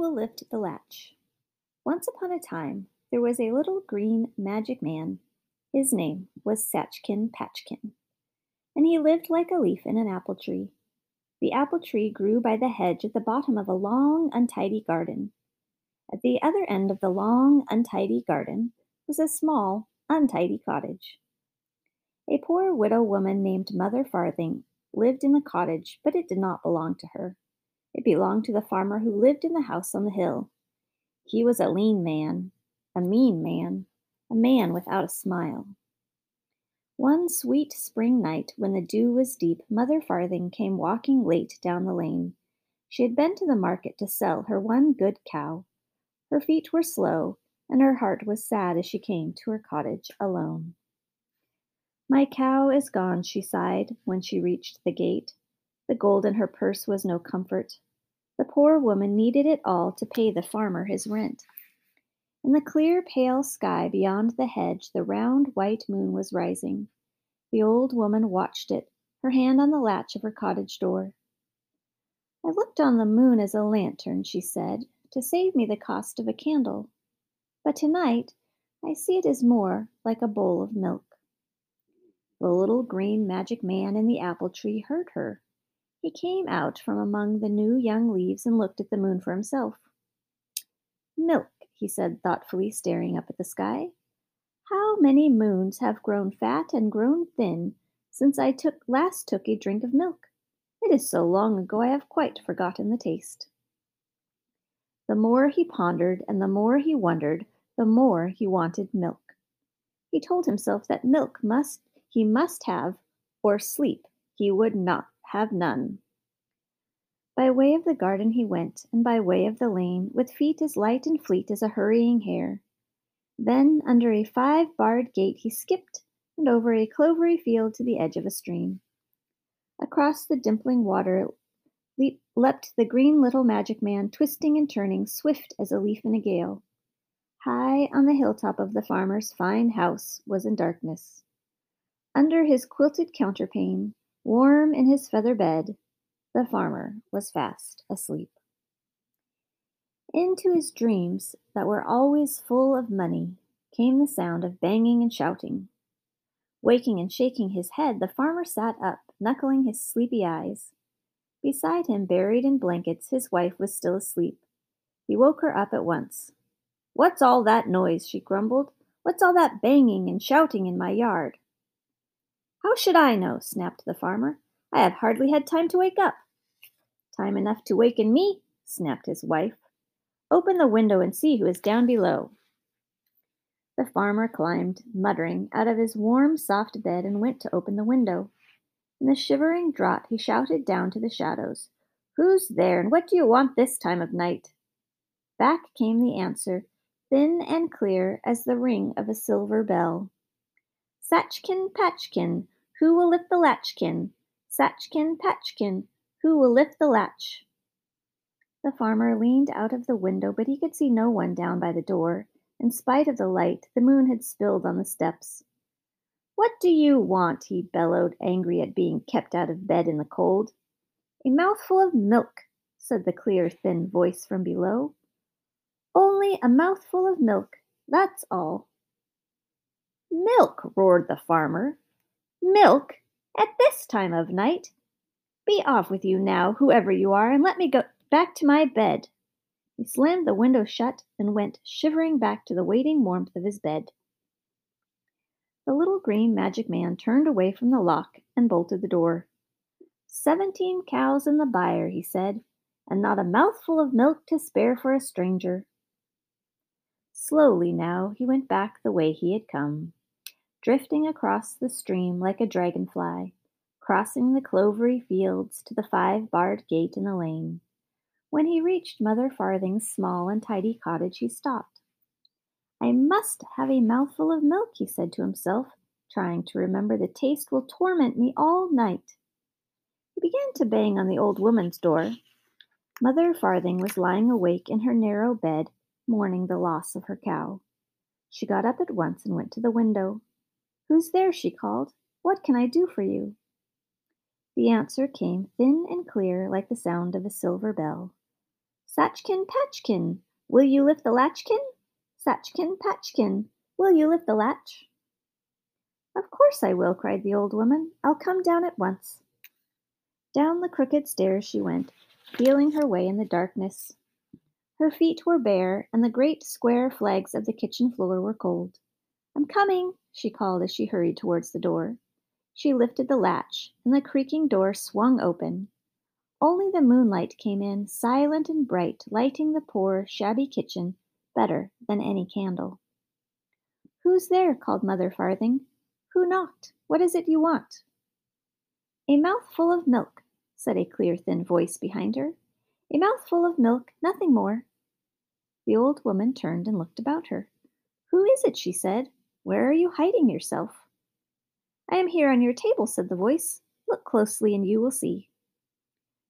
will lift the latch? Once upon a time, there was a little green magic man. His name was Satchkin Patchkin, and he lived like a leaf in an apple tree. The apple tree grew by the hedge at the bottom of a long, untidy garden. At the other end of the long, untidy garden was a small, untidy cottage. A poor widow woman named Mother Farthing lived in the cottage, but it did not belong to her. It belonged to the farmer who lived in the house on the hill. He was a lean man, a mean man, a man without a smile. One sweet spring night, when the dew was deep, Mother Farthing came walking late down the lane. She had been to the market to sell her one good cow. Her feet were slow, and her heart was sad as she came to her cottage alone. My cow is gone, she sighed when she reached the gate. The gold in her purse was no comfort. The poor woman needed it all to pay the farmer his rent. In the clear, pale sky beyond the hedge, the round white moon was rising. The old woman watched it, her hand on the latch of her cottage door. I looked on the moon as a lantern, she said, to save me the cost of a candle. But tonight I see it as more like a bowl of milk. The little green magic man in the apple tree heard her. He came out from among the new young leaves and looked at the moon for himself. Milk, he said thoughtfully, staring up at the sky. How many moons have grown fat and grown thin since I took last took a drink of milk? It is so long ago I have quite forgotten the taste. The more he pondered and the more he wondered, the more he wanted milk. He told himself that milk must he must have, or sleep he would not have none. By way of the garden he went, and by way of the lane, with feet as light and fleet as a hurrying hare. Then under a five barred gate he skipped, and over a clovery field to the edge of a stream. Across the dimpling water leap, leapt the green little magic man, twisting and turning, swift as a leaf in a gale. High on the hilltop of the farmer's fine house was in darkness. Under his quilted counterpane, warm in his feather bed, the farmer was fast asleep. Into his dreams, that were always full of money, came the sound of banging and shouting. Waking and shaking his head, the farmer sat up, knuckling his sleepy eyes. Beside him, buried in blankets, his wife was still asleep. He woke her up at once. What's all that noise? she grumbled. What's all that banging and shouting in my yard? How should I know? snapped the farmer. I have hardly had time to wake up. Time enough to waken me, snapped his wife. Open the window and see who is down below. The farmer climbed, muttering, out of his warm, soft bed and went to open the window. In the shivering draught, he shouted down to the shadows, Who's there, and what do you want this time of night? Back came the answer, thin and clear as the ring of a silver bell. Satchkin, Patchkin, who will lift the latchkin? Satchkin, Patchkin, who will lift the latch? The farmer leaned out of the window, but he could see no one down by the door. In spite of the light, the moon had spilled on the steps. What do you want? he bellowed, angry at being kept out of bed in the cold. A mouthful of milk, said the clear, thin voice from below. Only a mouthful of milk, that's all. Milk, roared the farmer. Milk? At this time of night? Be off with you now, whoever you are, and let me go back to my bed. He slammed the window shut and went shivering back to the waiting warmth of his bed. The little green magic man turned away from the lock and bolted the door. Seventeen cows in the byre, he said, and not a mouthful of milk to spare for a stranger. Slowly now he went back the way he had come drifting across the stream like a dragonfly, crossing the clovery fields to the five barred gate in the lane. When he reached Mother Farthing's small and tidy cottage, he stopped. I must have a mouthful of milk, he said to himself, trying to remember the taste will torment me all night. He began to bang on the old woman's door. Mother Farthing was lying awake in her narrow bed, mourning the loss of her cow. She got up at once and went to the window. Who's there? she called. What can I do for you? The answer came thin and clear like the sound of a silver bell. Satchkin Patchkin, will you lift the latchkin? Satchkin Patchkin, will you lift the latch? Of course I will, cried the old woman. I'll come down at once. Down the crooked stairs she went, feeling her way in the darkness. Her feet were bare, and the great square flags of the kitchen floor were cold. I'm coming, she called as she hurried towards the door. She lifted the latch, and the creaking door swung open. Only the moonlight came in, silent and bright, lighting the poor, shabby kitchen better than any candle. Who's there? called Mother Farthing. Who knocked? What is it you want? A mouthful of milk, said a clear, thin voice behind her. A mouthful of milk, nothing more. The old woman turned and looked about her. Who is it? she said. Where are you hiding yourself? I am here on your table, said the voice. Look closely and you will see.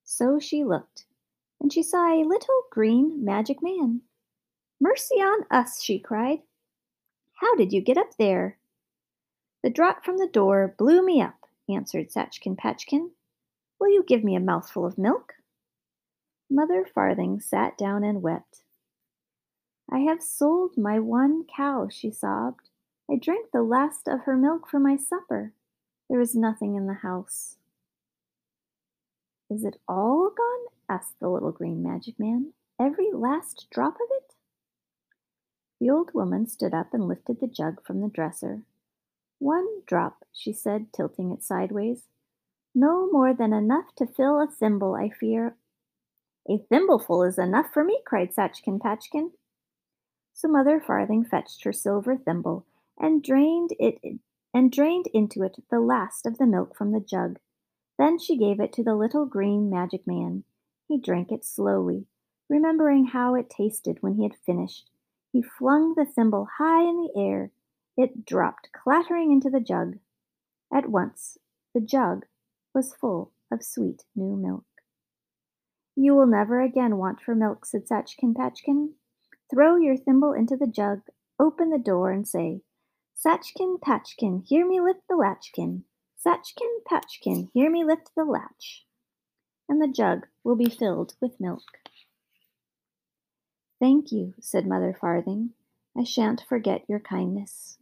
So she looked, and she saw a little green magic man. Mercy on us, she cried. How did you get up there? The draught from the door blew me up, answered Satchkin Patchkin. Will you give me a mouthful of milk? Mother Farthing sat down and wept. I have sold my one cow, she sobbed. I drank the last of her milk for my supper. There is nothing in the house. Is it all gone? asked the little green magic man. Every last drop of it? The old woman stood up and lifted the jug from the dresser. One drop, she said, tilting it sideways. No more than enough to fill a thimble, I fear. A thimbleful is enough for me, cried Satchkin Patchkin. So Mother Farthing fetched her silver thimble and drained it and drained into it the last of the milk from the jug. Then she gave it to the little green magic man. He drank it slowly, remembering how it tasted when he had finished. He flung the thimble high in the air. It dropped clattering into the jug. At once the jug was full of sweet new milk. You will never again want for milk, said Satchkin Patchkin. Throw your thimble into the jug, open the door, and say, Satchkin Patchkin, hear me lift the latchkin. Satchkin Patchkin, hear me lift the latch. And the jug will be filled with milk. Thank you, said Mother Farthing. I shan't forget your kindness.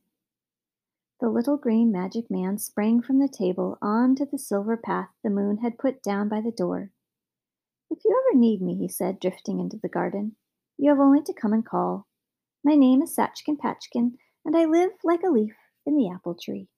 The little green magic man sprang from the table on to the silver path the moon had put down by the door. If you ever need me, he said, drifting into the garden, you have only to come and call. My name is Satchkin Patchkin, and I live like a leaf in the apple tree.